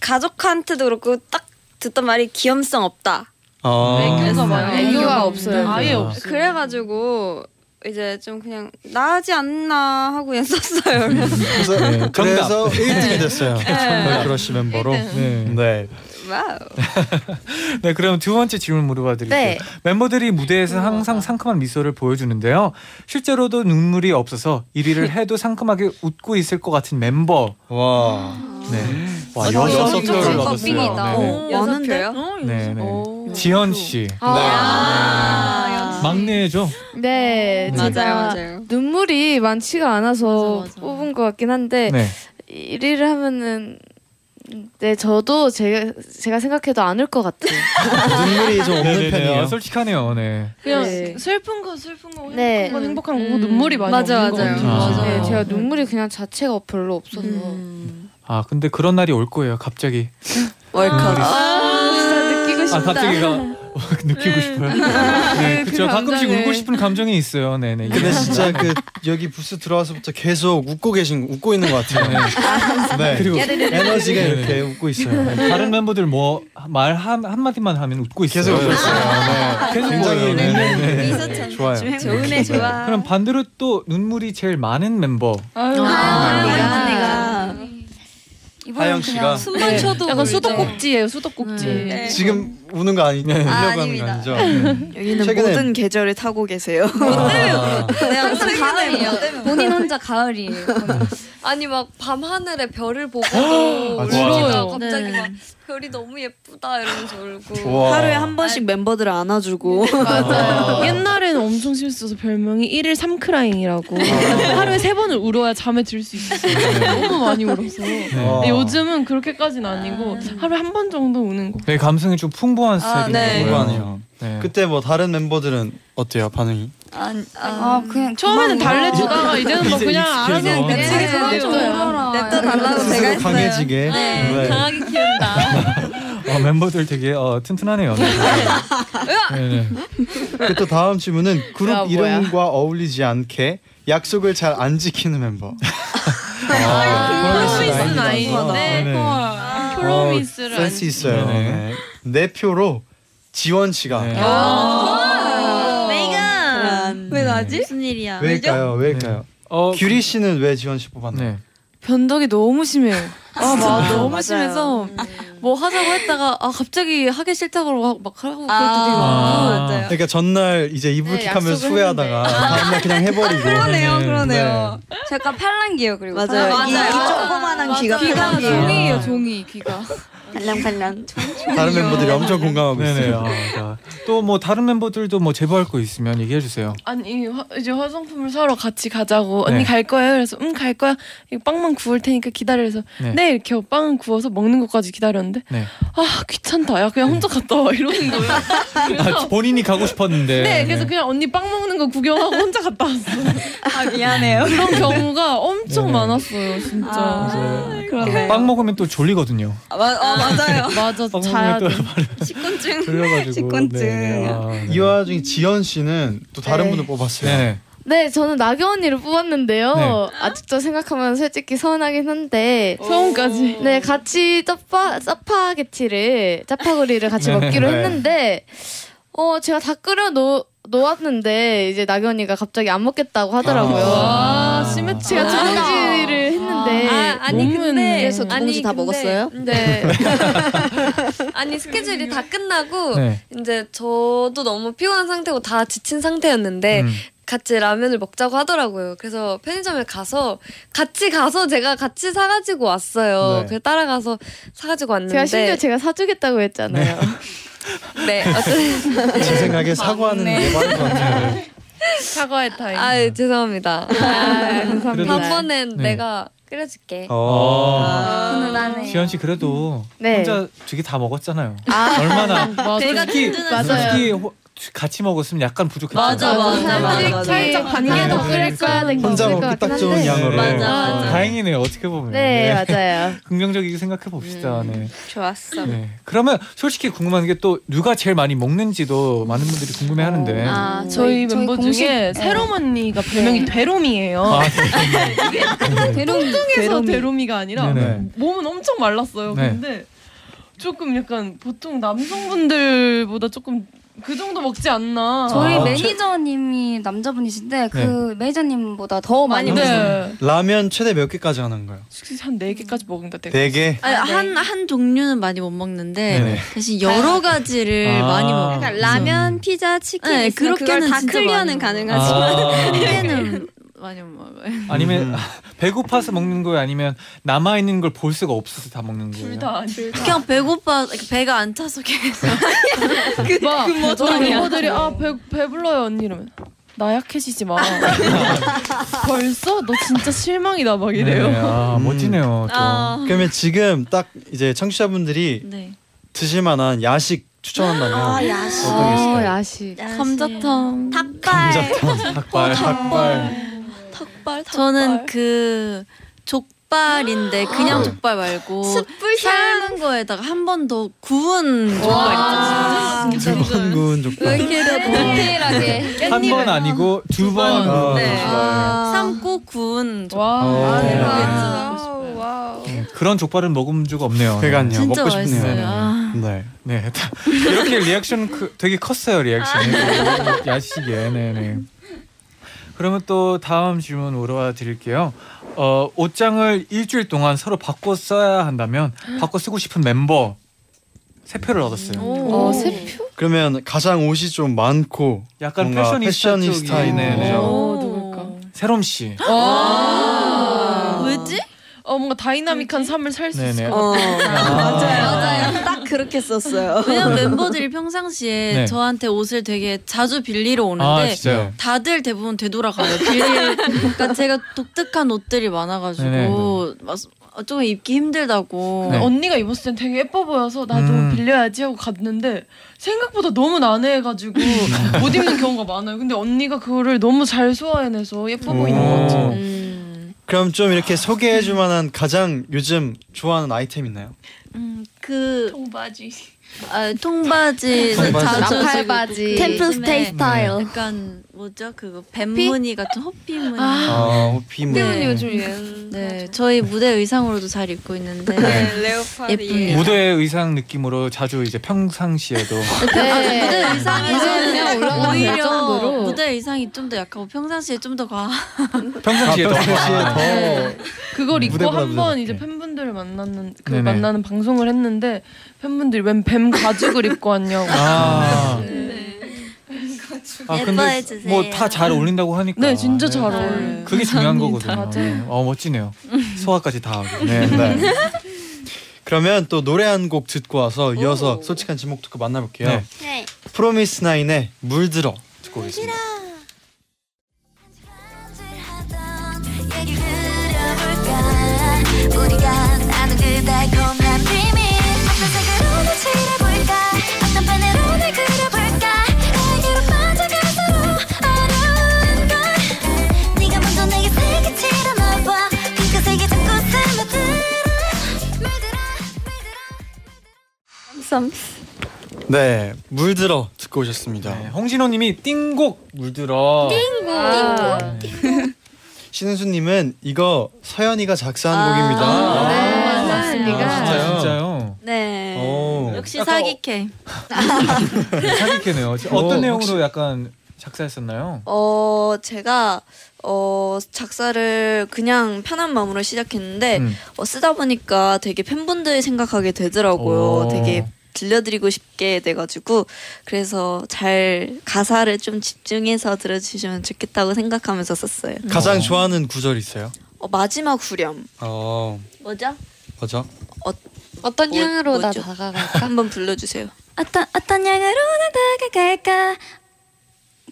가족한테도 그렇고 딱 듣던 말이 귀염성 없다. 아, 애교가 많아요. 애교가 없어요. 아예 아. 없어요. 그래가지고 이제 좀 그냥 나지 않나 하고 그냥 썼어요. 그래서 네, 그래서 1등이 됐어요. girl crush 멤버로. 네. 네. wow. 네, 그럼 두 번째 질문 물어봐 드릴게요. 네. 멤버들이 무대에서 항상 상큼한 미소를 보여주는데요. 실제로도 눈물이 없어서 1위를 해도 상큼하게 웃고 있을 것 같은 멤버. 와. 네. 와, 어, 여섯 표를 표. 얻었어요. 네, 네. 여섯 많은데? 표요? 어, 네, 네. 오. 지현 씨. 아, 막내죠? 네, 맞아요, 제가 맞아요. 눈물이 많지가 않아서 맞아, 맞아. 뽑은 것 같긴 한데 네. 1위를 하면은 네 저도 제가 제가 생각해도 안 울 것 같아요. 눈물이 좀 없는 네네네. 편이에요. 아, 솔직하네요. 네. 그냥 네. 슬픈 거 슬픈 거 네. 행복한 건 행복한 음. 눈물이 많이 맞아, 없는 거 맞아요. 같아요. 맞아. 네, 제가 눈물이 그냥 자체가 별로 없어서. 음. 아, 근데 그런 날이 올 거예요. 갑자기. 월컵. 아, 진짜 느끼고 싶다. 아, 갑자기 가 느끼고 싶어요. 네, 그 그렇죠. 가끔씩. 울고 싶은 감정이 있어요. 네, 네. 근데 진짜 그 여기 부스 들어와서부터 계속 웃고 계신 웃고 있는 것 같아요. 네. 그리고 에너지가 네, 이렇게 네. 웃고 있어요. 네, 다른 멤버들 뭐 말한 한 마디만 하면 웃고 있어요. 계속 웃고 있어요. 네. 계속 굉장히. 네, 네, 네. 네. 좋아요. 좋으네 좋아. 그럼 반대로 또 눈물이 제일 많은 멤버. 아유, 언니가 하영 씨가 숨만 쉬어도 약간. 수도꼭지예요 수도꼭지. 네. 지금 우는 거 아니, 네. 울려고 아, 하는 거. 아니죠? 여기는 최근에- 모든 계절을 타고 계세요. 아, 네, 항상 가을이에요. 본인 혼자 가을이에요. 아니 막 밤 하늘에 별을 보고 아, 울어요. 울고 갑자기 네. 막 별이 너무 예쁘다 이러면서 울고. 와. 하루에 한 번씩 멤버들을 안아주고 맞아요. 옛날에는 엄청 실수해서 별명이 1일 3크라잉이라고 하루에 세 번을 울어야 잠에 들 수 있었어요. 너무 많이 울어서. 와. 근데 요즘은 그렇게까지는 아니고 하루에 한 번 정도 우는 거. 네, 감성이 좀 풍부한 아, 스타일인 네. 거예요. 풍부하네요. 네. 그때 뭐 다른 멤버들은 어때요 반응이? 아, 아 그냥 처음에는 달래주다가 이제는 뭐 이제 그냥 알아서. 그냥 네, 네. 네. 냅다 달라고 제가 했어요. 강해지게. 네. 강하게 키운다. 어, 멤버들 되게 어, 튼튼하네요. 네. 네, 네. 그또 다음 질문은 그룹 야, 뭐야. 이름과 어울리지 않게 약속을 잘 안 지키는 멤버. 프로미스. 나인인데. 프로미스를 어, 센스 있어요. 네네. 네. 네 표로 지원 씨가 네. 나지? 무슨 일이야? 왜일까요? 왜일까요? 어, 규리 씨는 왜 지원 씨 뽑았나요? 네. 변덕이 너무 심해요. 아, 맞아. 너무 맞아요. 심해서 뭐 하자고 했다가 아 갑자기 하기 싫다고 막, 막 하고 그럴 아, 때도 있고. 아. 그러니까 전날 이제 이불킥하면서 약속을 후회하다가 다음날 그냥 해버리고. 그러네요, 네. 그러네요. 저 약간 팔랑기예요. 그리고 맞아요. 이, 이. 조그만한 귀가 귀가. 종이에요 종이 귀가. 팔랑팔랑. 다른 멤버들이 엄청 공감하고 네네. 있어요. 또 뭐 다른 멤버들도 뭐 제보할 거 있으면 얘기해 주세요. 아니 화, 이제 화장품을 사러 같이 가자고 언니 네. 갈 거예요? 그래서 응 갈 거야. 이거 빵만 구울 테니까 기다려서 네. 네, 이렇게 빵 구워서 먹는 것까지 기다렸는데 네. 아 귀찮다. 야 그냥 혼자 갔다 와 이러는 거예요. 아, 본인이 가고 싶었는데. 네, 그래서 그냥 언니 빵 먹는 거 구경하고 혼자 갔다 왔어요. 아 미안해요. 그런 경우가 엄청 네네. 많았어요, 진짜. 아, 그러네요. 빵 먹으면 또 졸리거든요. 아, 마, 어, 맞아요. 맞아, 빵 자야 돼. 또 식곤증. 졸려가지고. 식곤증. 네네. 아, 네. 이 와중에 지연 씨는 또 다른 네. 분을 뽑았어요. 네. 네, 저는 나경 언니를 뽑았는데요. 네. 아직도 생각하면 솔직히 서운하긴 한데. 서운까지. 네, 같이 짜파, 짜파게티를, 짜파구리를 같이 네. 먹기로 네. 했는데, 어, 제가 다 끓여 놓, 놓았는데, 이제 나경 언니가 갑자기 안 먹겠다고 하더라고요. 와, 심했다. 제가 두 봉지를 했는데. 아, 아니 너무 근데. 그래서 두 봉지 다 근데- 먹었어요? 네. 아니 스케줄이 다 끝나고 네. 이제 저도 너무 피곤한 상태고 다 지친 상태였는데 음. 같이 라면을 먹자고 하더라고요. 그래서 편의점에 가서 같이 가서 제가 같이 사가지고 왔어요. 네. 그래서 따라가서 사가지고 왔는데 제가 심지어 제가 사주겠다고 했잖아요. 네 어쨌든 제 생각에 사과하는 게 맞을 것 같아요. 사과의 타임. 아 죄송합니다. 아, 다음번엔 네. 내가 끓여줄게. 어. 훈훈하네. 지현 씨 그래도 네. 혼자 두개다 먹었잖아요. 아, 얼마나 맞아. 솔직히. 맞아요. 솔직히 호- 같이 먹었으면 약간 부족했어요. 맞아, 맞아, 맞아, 맞아. 살짝 반개 더 끓였어야 될것 혼자 먹기 딱 좋은. 양으로. 맞아, 어, 맞아. 다행이네요. 어떻게 보면. 네, 맞아요. 긍정적이게 생각해 봅시다. 네. 좋았어. 네. 그러면 솔직히 궁금한 게 또 누가 제일 많이 먹는지도 많은 분들이 궁금해하는데. 아 저희, 저희 멤버 공식- 중에 새롬 언니가 별명이 되롬이에요. 아, 네. 대롱 통통해서 대롬이가 아니라 네네. 몸은 엄청 말랐어요. 네. 근데 조금 약간 보통 남성분들보다 조금 그 정도 먹지 않나. 저희 아, 매니저님이 남자분이신데 그 매니저님보다 더 많이 먹어요. 네. 라면 최대 몇 개까지 하는 거예요? 한네 개까지 먹는다. 네. 네 개. 아니, 한, 한 종류는 많이 못 먹는데 네네. 대신 여러 가지를 아. 많이 먹어요. 약간 라면, 피자, 치킨 네, 있으면 그렇게는 그걸 다 진짜 클리어는 많이 가능하지만 아. 한개는 많이 못 먹어요. 아니면 음. 배고파서 먹는 거예요? 아니면 남아 있는 걸 볼 수가 없어서 다 먹는 거예요? 둘 다. 둘 다. 그냥 배고파 배가 안 차서 계속 막그 저희 멤버들이 아배 배불러요 언니 이러면 나 약해지지 마. 벌써 너 진짜 실망이다 막 이래요. 네, 아, 음. 멋지네요. 또. 아, 그러면 지금 딱 이제 청취자분들이 네. 드실 만한 야식 추천한다면 야식. 어떤 게 어, 있을까요? 야식. 감자탕. 닭발. 감자탕. 닭발. 닭발. 닭발, 저는 그 족발인데 그냥 족발 말고 숯불 삶은 거에다가 한 번 더 구운 족발 있잖아요. 두번 구운 족발. 이렇게라도 디테일하게 한 번 아니고 두 번. 아, 네. 족발. 삶고 구운 족발. 와. 어. 아, wow, wow. 음, 그런 족발은 먹은 적 없네요. 그러니까요. 진짜 먹고 싶네요. 맛있어요. 아. 네. 네, 다- 이렇게 리액션 그, 되게 컸어요 리액션이 야식에. 네 네. 그러면 또 다음 질문 물어봐 드릴게요. 어, 옷장을 일주일 동안 서로 바꿔 써야 한다면 바꿔 쓰고 싶은 멤버 세 표를 얻었어요. 어, 세표? 그러면 가장 옷이 좀 많고 약간 뭔가 패셔니스타, 패셔니스타이네. 네. 어, 누굴까? 세롬 씨. 와. 왜지? 어 뭔가 다이나믹한 삶을 살 수 있을 네네. 것 같아. 맞아요. 맞아요. 딱 그렇게 썼어요. 왜냐면 멤버들이 평상시에 네. 저한테 옷을 되게 자주 빌리러 아 오는데 진짜요? 다들 대부분 되돌아가요. 빌릴 그러니까 제가 독특한 옷들이 많아가지고 네네. 막 조금 입기 힘들다고. 네. 언니가 입었을 땐 되게 예뻐 보여서 나도 음. 빌려야지 하고 갔는데 생각보다 너무 난해해가지고 못 입는 경우가 많아요. 근데 언니가 그거를 너무 잘 소화해내서 예뻐 보이는 것 같아요. 음, 그럼 좀 이렇게 소개해줄 만한 가장 요즘 좋아하는 아이템 있나요? 음, 그 통바지. 아, 통바지. 자주 나팔바지. 템플 스테이 스타일. 약간 뭐죠 그거 뱀무늬 같은 호피 무늬. 아, 비무. 네. 요즘 유행. 네, 저희 무대 의상으로도 잘 입고 있는데 leopard. 예쁩니다. 무대 의상 느낌으로 자주 이제 평상시에도 네. 무대 의상에서는 될 오히려. 무대 의상이 좀 더 약하고 평상시에 좀 더 과. 평상시에 더 평상시에 아, 더 그걸 입고 한 번 이제. 팬분들을 만나는 그. 만나는 방송을 했는데 팬분들이 웬 뱀 가죽을 입고 왔냐고. 아. 아 근데. 뭐 다 잘 어울린다고 하니까. 네, 진짜 잘 네. 어울려요. 그게 중요한. 거거든요. 맞아요. 어 멋지네요. 소화까지 다 하고. 네, 네. 그러면 또 노래 한 곡 듣고 와서 이어서 솔직한 지목 토크 만나볼게요. 네. 네. 프로미스 나인의 물들어 듣고 오겠습니다. 우리가 그 달콤한 썸. 네, 물들어 듣고 오셨습니다. 네, 홍진호님이 띵곡 물들어. 아, 신은수님은 이거 서연이가 작사한 아, 곡입니다. 네, 맞습니다. 아, 진짜요? 진짜요? 네. 오. 역시 약간 사기캐. 사기캐네요. 어떤 어, 내용으로 혹시- 약간 작사했었나요? 어 제가 어 작사를 그냥 편한 마음으로 시작했는데 음. 어, 쓰다 보니까 되게 팬분들 생각하게 되더라고요. 오. 되게 들려드리고 싶게 돼가지고 그래서 잘 가사를 좀 집중해서 들어주시면 좋겠다고 생각하면서 썼어요. 가장 어. 좋아하는 구절 있어요? 어, 마지막 후렴 어, 뭐죠? 맞아. 어떤 뭐- 향으로 나 뭐죠? 다가갈까? 한번 불러주세요. 어떤 어떤 양으로 나 다가갈까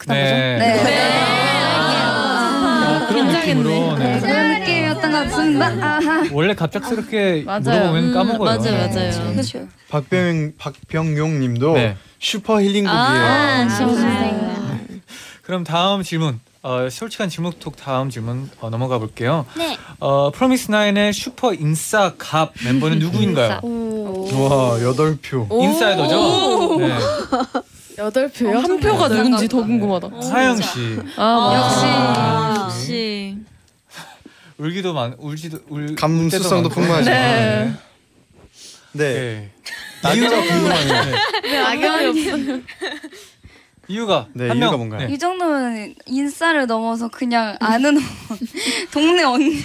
네. 아, 그런 긴장했네. 느낌으로. 네. 그런 느낌이었던 것 같습니다. 아하. 원래 갑작스럽게 맞아요. 물어보면 음, 까먹어요. 맞아요, 네. 맞아요. 그렇죠. 박병 박병용님도 네. 슈퍼 힐링곡이에요. 아, 시원하다. 그럼 다음 질문. 어, 솔직한 질문톡 다음 질문 어, 넘어가 볼게요. 네 어, 프로미스 나인의 슈퍼 인싸 갑 멤버는 누구인가요? 와 여덟 표. 인사이더죠? 네. 여덟 표요? 한 표가 누군지 더 궁금하다. 하영 씨. 아, 역시 아, 역시 울기도 많 울지도 울 감수성도. 풍부하지만. 네. 네. 네. 이유가 궁금하네요. 네. 악연이 없어. 이유가 네, 한 이유가 명. 뭔가요? 네. 이 정도면 인싸를 넘어서 그냥 아는 동네 언니.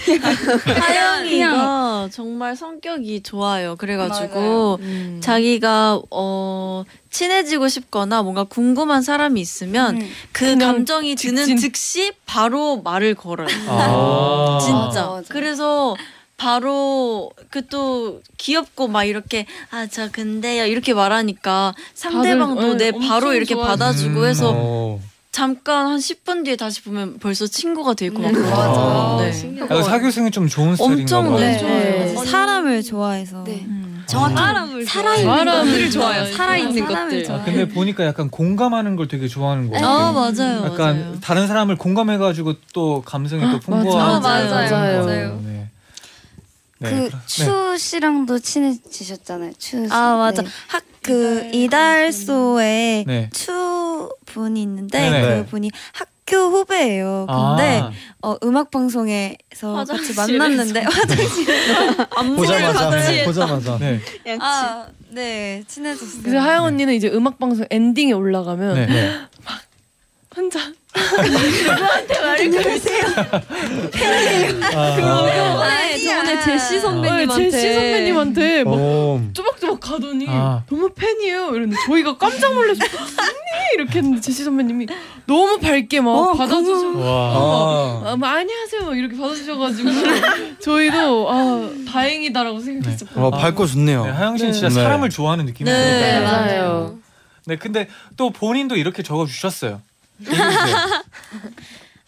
하영이가 정말 성격이 좋아요. 그래가지고 음. 자기가 어 친해지고 싶거나 뭔가 궁금한 사람이 있으면 음. 그 감정이 드는. 즉시 바로 말을 걸어요. 아. 진짜. 맞아, 맞아. 그래서 바로 그 또 귀엽고 막 이렇게 아 저 근데요 이렇게 말하니까 상대방도 다들, 내 네, 바로 이렇게 좋아하지. 받아주고 음. 해서 어. 잠깐 한 10분 뒤에 다시 보면 벌써 친구가 돼 있고 막 음, 그러죠. 맞아. 네. 약간 사교생이 좀 좋은 스타일인가 엄청 봐요. 네. 좋아요. 좋아요. 사람을 좋아해서. 네. 음. 정확히 사람을 살아있는 사람을 좋아해요. 살아있는 사람을 것들. 아, 근데 보니까 약간 공감하는 걸 되게 좋아하는 거 같아요. 아 맞아요. 약간 맞아요. 다른 사람을 공감해가지고 또 감성이 또 풍부한 맞아. 맞아요. 맞아요. 같아요. 네. 네, 그 그럼- 추 씨랑도 친해지셨잖아요. 추 씨. 아 맞아. 네. 학그 이달소에 네. 추 분이 있는데 네네. 그 분이 학교 후배예요. 근데 아, 어, 음악 방송에서 같이. 만났는데 화장실 보자마자 같이 보자마자. 네. 아, 네 친해졌어요. 그래서 하영 언니는 이제 음악 방송 엔딩에 올라가면 네. 네. 혼자 아, 네, 저번에 제시 어, 선배님한테 제시 선배님한테 막 어. 쪼박쪼박 가더니 아. 너무 팬이에요 이러는데 저희가 깜짝 놀라서 언니 이렇게 했는데 제시 선배님이 너무 밝게 막 받아주셔 와. 아. 아, 뭐, 안녕하세요 막 이렇게 받아주셔가지고 저희도 아 다행이다라고 생각했었거든요 어, 밝고 좋네요. 네, 하영 씨는 네. 진짜 네. 사람을 좋아하는 느낌이 네. 맞아요. 네, 근데 또 본인도 이렇게 적어주셨어요.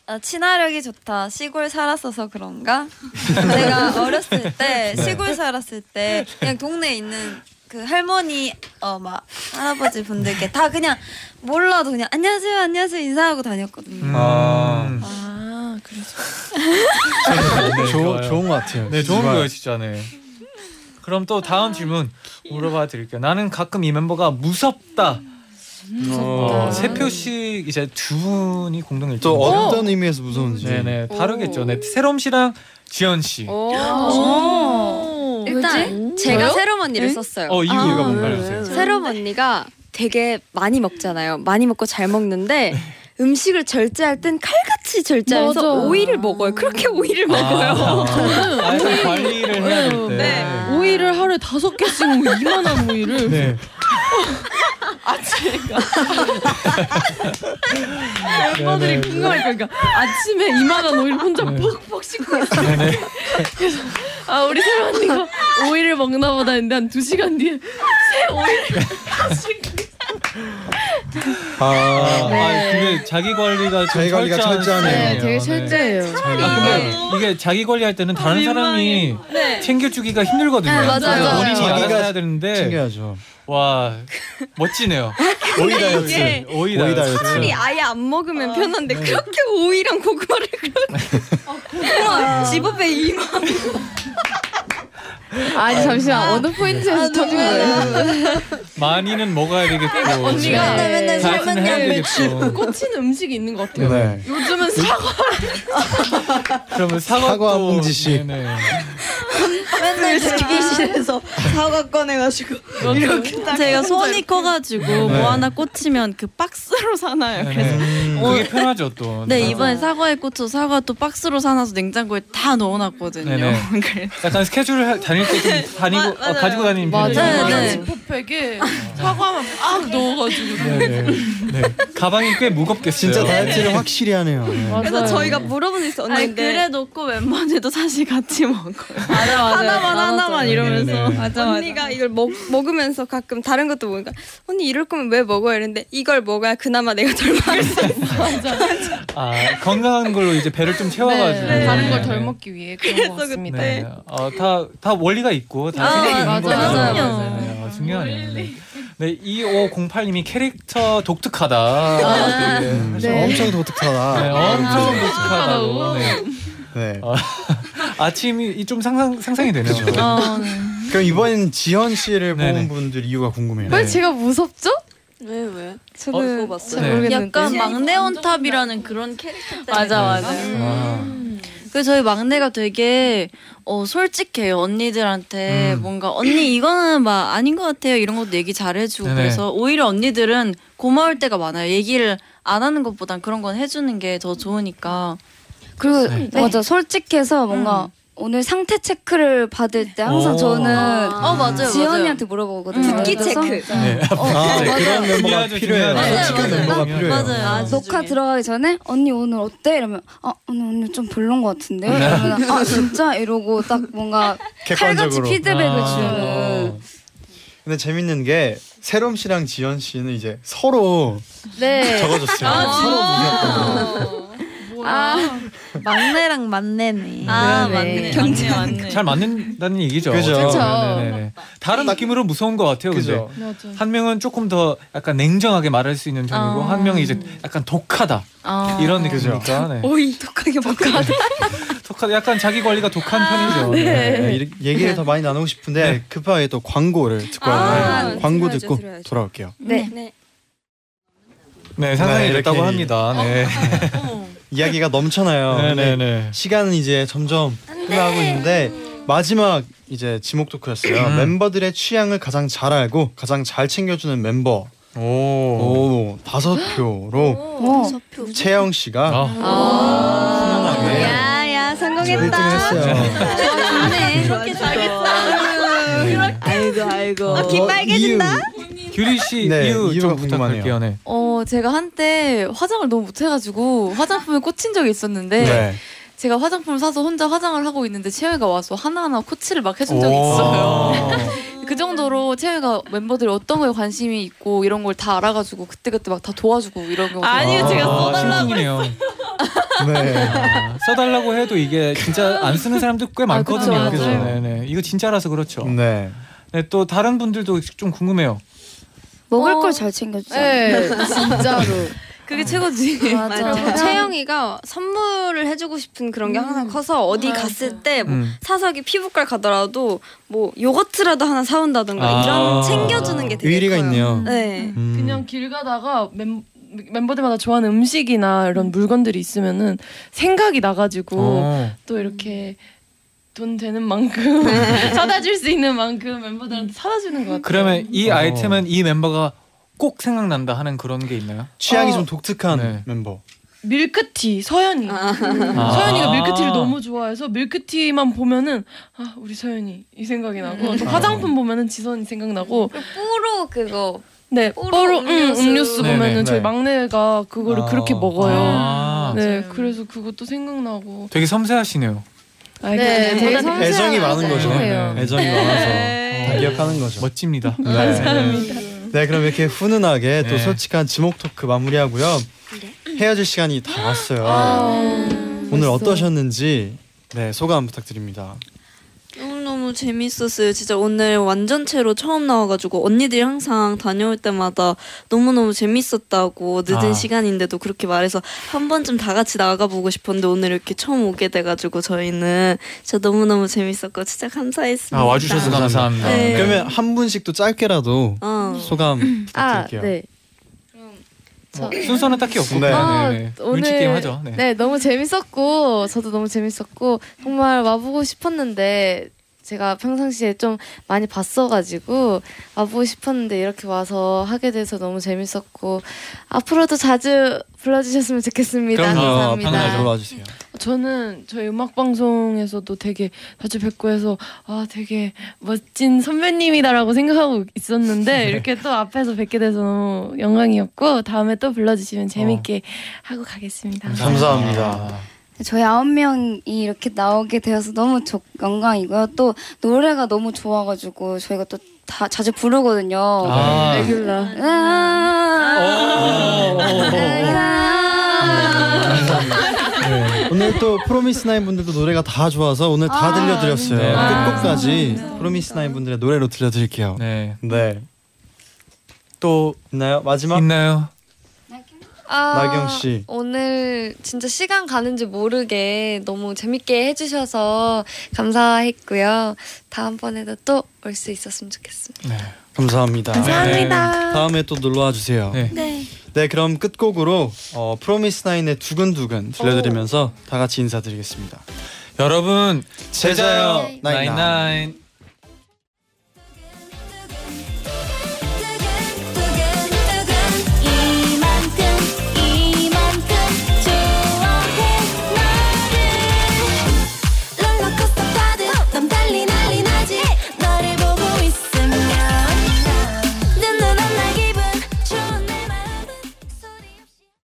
아, 친화력이 좋다. 시골 살았어서 그런가? 내가 어렸을 때 네. 시골 살았을 때 그냥 동네에 있는 그 할머니 어 막 할아버지 분들께 다 그냥 몰라도 그냥 안녕하세요 안녕하세요 인사하고 다녔거든요. 음. 아. 아 그래서 네, 좋. 좋은 것 같아요. 네, 좋은. 거예요, 진짜. 네. 그럼 또 다음 질문 물어봐 드릴게요. 나는 가끔 이 멤버가 무섭다. 어, 세 표씩 이제 두 분이 공동 일정. 또 어떤 의미에서 무서운지. 네네 다르겠죠. 네, 세롬 씨랑 지연 씨. 오. 일단 제가? 새롬 언니를 썼어요. 어 이유가 아, 뭔가요? 네, 선생님? 새롬 언니가 되게 많이 먹잖아요. 많이 먹고 잘 먹는데 음식을 절제할 땐 칼같이 절제해서 맞아. 오이를 먹어요. 그렇게 오이를 먹어요. 아, 아, 약간 관리를 해야 될 때. 네. 오이를 하루에 다섯 개씩 먹고 이만한 오이를 네. 아침에 멤버들이 네네. 궁금할 거니까 아침에 이만한 오이를 혼자 네. 푹푹 씻고 있어. 네네. 아 우리 세라 언니가 오이를 먹나 보다 했는데 한 두 시간 뒤에 새 다 씻고 아, 아, 근데 자기 관리가 좀 자기 관리가 철저하네요. 네, 되게 철저해요. 아, 근데 이게 자기 관리할 때는 다른 사람이 네. 챙겨주기가 힘들거든요. 네, 맞아요. 본인이 자기가 알아서 해야 되는데 챙겨야죠. 와 멋지네요. 오이 다이어트. 오이 오이 다이어트. 다이어트. 차라리 아예 안 먹으면 편한데 그렇게 오이랑 고구마를 그렇게 우와 집업에 이만 아니 잠시만 어느 포인트에서 터진 거예요? 많이는 먹어야 되겠고 언니가 네. 맨날 다이어트는 해야 되겠고 꽂히는 음식이 있는 것 같아요. 네. 요즘은 사과. 그러면 사과 봉지씩. 맨날 대기실에서 사과 꺼내가지고 이렇게 딱 제가 손이 커가지고 네. 뭐 하나 꽂히면 그 박스로 사놔요. 그래서 음, 어, 그게 편하죠 또. 네 이번에 사과에 꽂혀 사과 또 박스로 사놔서 냉장고에 다 넣어놨거든요. 약간 스케줄 할- 다닐 때좀 다니고 어, 맞아요. 가지고 다니는 맞아요. 편이에요. 네, 네. 지퍼백에 사과만 막 넣어가지고. 네 네. 네. 가방이 꽤 무겁겠어요. 진짜 다이어트를 확실히 하네요. 네. 그래서 저희가 물어본 적 있어 아니 그래 놓고 멤버들도 사실 같이 먹어요. 맞아 맞아 하나만 하나만 이러면서 네네. 맞아, 언니가 이걸 먹, 먹으면서 가끔 다른 것도 먹으니까 언니 이럴 거면 왜 먹어요? 이랬는데 이걸 먹어야 그나마 내가 덜 먹을 수 있어 아 건강한 걸로 이제 배를 좀 채워가지고. 네, 다른 걸 덜 먹기 위해 그런 것 같습니다. 네. 어, 다, 다 원리가 있고 다 아, 생각이 있는 맞아요. 거죠. 맞아요, 네, 맞아요. 네, 네. 아, 중요하네요. 네. 네, 2508님이 캐릭터 독특하다. 되게 음, 네. 엄청 독특하다. 네, 엄청 독특하다고. 네. 네. 어, 아침이 좀 상상 상상이 되네요. 어, 네. 그럼 이번 지현 씨를 네네. 뽑은 분들 이유가 궁금해요. 네. 왜 제가 무섭죠? 왜 왜? 저는 어, 잘 네. 모르겠는데. 약간 막내 원탑이라는 그런 캐릭터 때문에 맞아, 맞아. 아, 그 저희 막내가 되게 어 솔직해요 언니들한테 음. 뭔가 언니 이거는 막 아닌 것 같아요 이런 것도 얘기 잘해주고 네네. 그래서 오히려 언니들은 고마울 때가 많아요 얘기를 안 하는 것보단 그런 건 해주는 게 더 좋으니까 그리고 네. 맞아 솔직해서 뭔가 오늘 상태 체크를 받을 때 항상 오. 저는 어 맞아요 지연이한테 물어보거든요 듣기 그래서 체크. 네. 아, 네, 그런 멤버가 중요하죠, 필요해요. 솔직한 맞아요, 멤버가 맞아요. 필요해요. 맞아요 아주 녹화. 들어가기 전에 언니 오늘 어때? 이러면 아 오늘 오늘 좀 별론 것 같은데요? 네. 이러면 아 진짜 이러고 딱 뭔가 칼같이 객관적으로. 피드백을 아. 주는 근데 재밌는 게 세롬 씨랑 지현 씨는 이제 서로 네. 적어줬어요. 서로 무섭 다고. 아, 막내랑 만내네. 아 네, 맞네 네. 맞네 맞네 잘 맞는다는 얘기죠. 그죠. 그쵸. 네네네. 다른 느낌으로 무서운 것 같아요. 그죠. 맞아. 한 명은 조금 더 약간 냉정하게 말할 수 있는 편이고 어. 한 명이 이제 약간 독하다 어. 이런. 느낌이니까 네. 오이 독하게 바꿔 독하다 약간 자기 관리가 독한 편이죠. 네, 이- 얘기를 더 많이 나누고 싶은데 급하게 또 광고를 듣고 아, 왔는데 광고 들어야죠, 듣고 들어야죠. 돌아올게요. 네. 네. 네, 상상이 네, 됐다고 이렇게- 합니다. 네. 이야기가 넘쳐나요. 네네 네. 시간은 이제 점점 흘러가고 있는데 마지막 이제 지목 토크였어요. 음. 멤버들의 취향을 가장 잘 알고 가장 잘 챙겨주는 멤버 오. 오 다섯 표로 어. 채영 씨가 아. 훈훈하게 야야 1등 성공했다. 했어요. 좋네. 그렇게 잘했다 아이고 아이고 아, 귀 빨개진다. 규리 씨 네, 이유 좀 궁금하네요. 부탁할게요. 네. 어, 제가 한때 화장을 너무 못해가지고 화장품에 꽂힌 적이 있었는데 네. 제가 화장품을 사서 혼자 화장을 하고 있는데 채영이가 와서 하나하나 코치를 막 해준 적이 있어요. 그 정도로 채영이가 멤버들이 어떤 거에 관심이 있고 이런 걸 다 알아가지고 그때그때 막 다 도와주고 이런 거. 아니요, 제가 써달라고 심쿵이네요. 네. 아, 써달라고 해도 이게 진짜 안 쓰는 사람들 꽤 많거든요. 그쵸, 그죠? 맞아요. 네네. 이거 진짜라서 그렇죠. 네. 네, 또 다른 분들도 좀 궁금해요. 먹을 어. 걸잘 챙겨주자. 네, 진짜로. 그게 최고지 맞아. 맞아. 채영이가 선물을 해주고 싶은 그런 게 항상 커서 어디 맞아. 갔을 때 뭐 음. 사석이 피부과 가더라도 뭐 요거트라도 하나 사온다던가 아. 이런 챙겨주는 게 되게 의리가 커요. 있네요. 네. 음. 그냥 길 가다가 멤, 멤버들마다 좋아하는 음식이나 이런 물건들이 있으면은 생각이 나가지고 어. 또 이렇게 돈 되는 만큼 사다 줄 수 있는 만큼 멤버들한테 사다 주는 것 같아요. 그러면 이 어. 아이템은 이 멤버가 꼭 생각난다 하는 그런 게 있나요? 취향이 어. 좀 독특한 네. 멤버. 밀크티 서연이 아. 서연이가 밀크티를 너무 좋아해서 밀크티만 보면은 아 우리 서연이 이 생각이 나고 또 화장품 보면은 지선이 생각나고 뿌로 그거 네, 뽀로 뽀로 음, 음료수. 음료수 네네. 보면은 저희 네. 막내가 그거를 아. 그렇게 먹어요. 아. 네, 그래서 그것도 생각나고. 되게 섬세하시네요. 아이, 네, 되게 애정이 많은 거죠. 네. 애정이 많아서 다 기억하는 거죠. 멋집니다. 네. 네, 그럼 이렇게 훈훈하게 또 네. 솔직한 지목 토크 마무리하고요. 헤어질 시간이 다 왔어요. 오늘 벌써. 어떠셨는지 네 소감 부탁드립니다. 재밌었어요. 진짜 오늘 완전체로 처음 나와가지고 언니들이 항상 다녀올 때마다 너무너무 재밌었다고 늦은 아. 시간인데도 그렇게 말해서 한 번쯤 다 같이 나가보고 싶었는데 오늘 이렇게 처음 오게 돼가지고 저희는 진짜 너무너무 재밌었고 진짜 감사했습니다. 아 와주셔서 감사합니다. 네. 그러면 한 분씩 또 짧게라도 어. 소감 아, 부탁드릴게요. 네. 뭐, 순서는 딱히 없고 네. 아, 네, 네. 오늘 눈치 게임 하죠. 네. 네. 너무 재밌었고 저도 너무 재밌었고 정말 와보고 싶었는데 제가 평상시에 좀 많이 봤어가지고 와보고 싶었는데 이렇게 와서 하게 돼서 너무 재밌었고 앞으로도 자주 불러주셨으면 좋겠습니다. 그럼요. 감사합니다. 놀러 와주세요. 저는 저희 음악 방송에서도 되게 자주 뵙고 해서 아 되게 멋진 선배님이다라고 생각하고 있었는데 이렇게 또 앞에서 뵙게 돼서 너무 영광이었고 다음에 또 불러주시면 재밌게 하고 가겠습니다. 감사합니다. 저희 아홉 명이 이렇게 나오게 되어서 너무 조- 영광이고요. 또 노래가 너무 좋아가지고 저희가 또 다 자주 부르거든요. 아. 레귤러. 네, 오늘 또 프로미스 나인 분들도 노래가 다 좋아서 오늘 다 아, 들려드렸어요. 네. 끝곡까지 프로미스 나인 분들의 노래로 들려드릴게요. 네. 네. 또 있나요? 마지막 있나요? 아, 나경 씨. 오늘 진짜 시간 가는지 모르게 너무 재밌게 해주셔서 감사했고요. 다음번에도 또 올 수 있었으면 좋겠습니다. 네. 감사합니다. 감사합니다. 다음에 또 놀러 와 주세요. 네. 네. 네, 그럼 끝곡으로 어, 프로미스 나인의 두근두근 들려드리면서 다 같이 인사드리겠습니다. 여러분 제자요 나인나인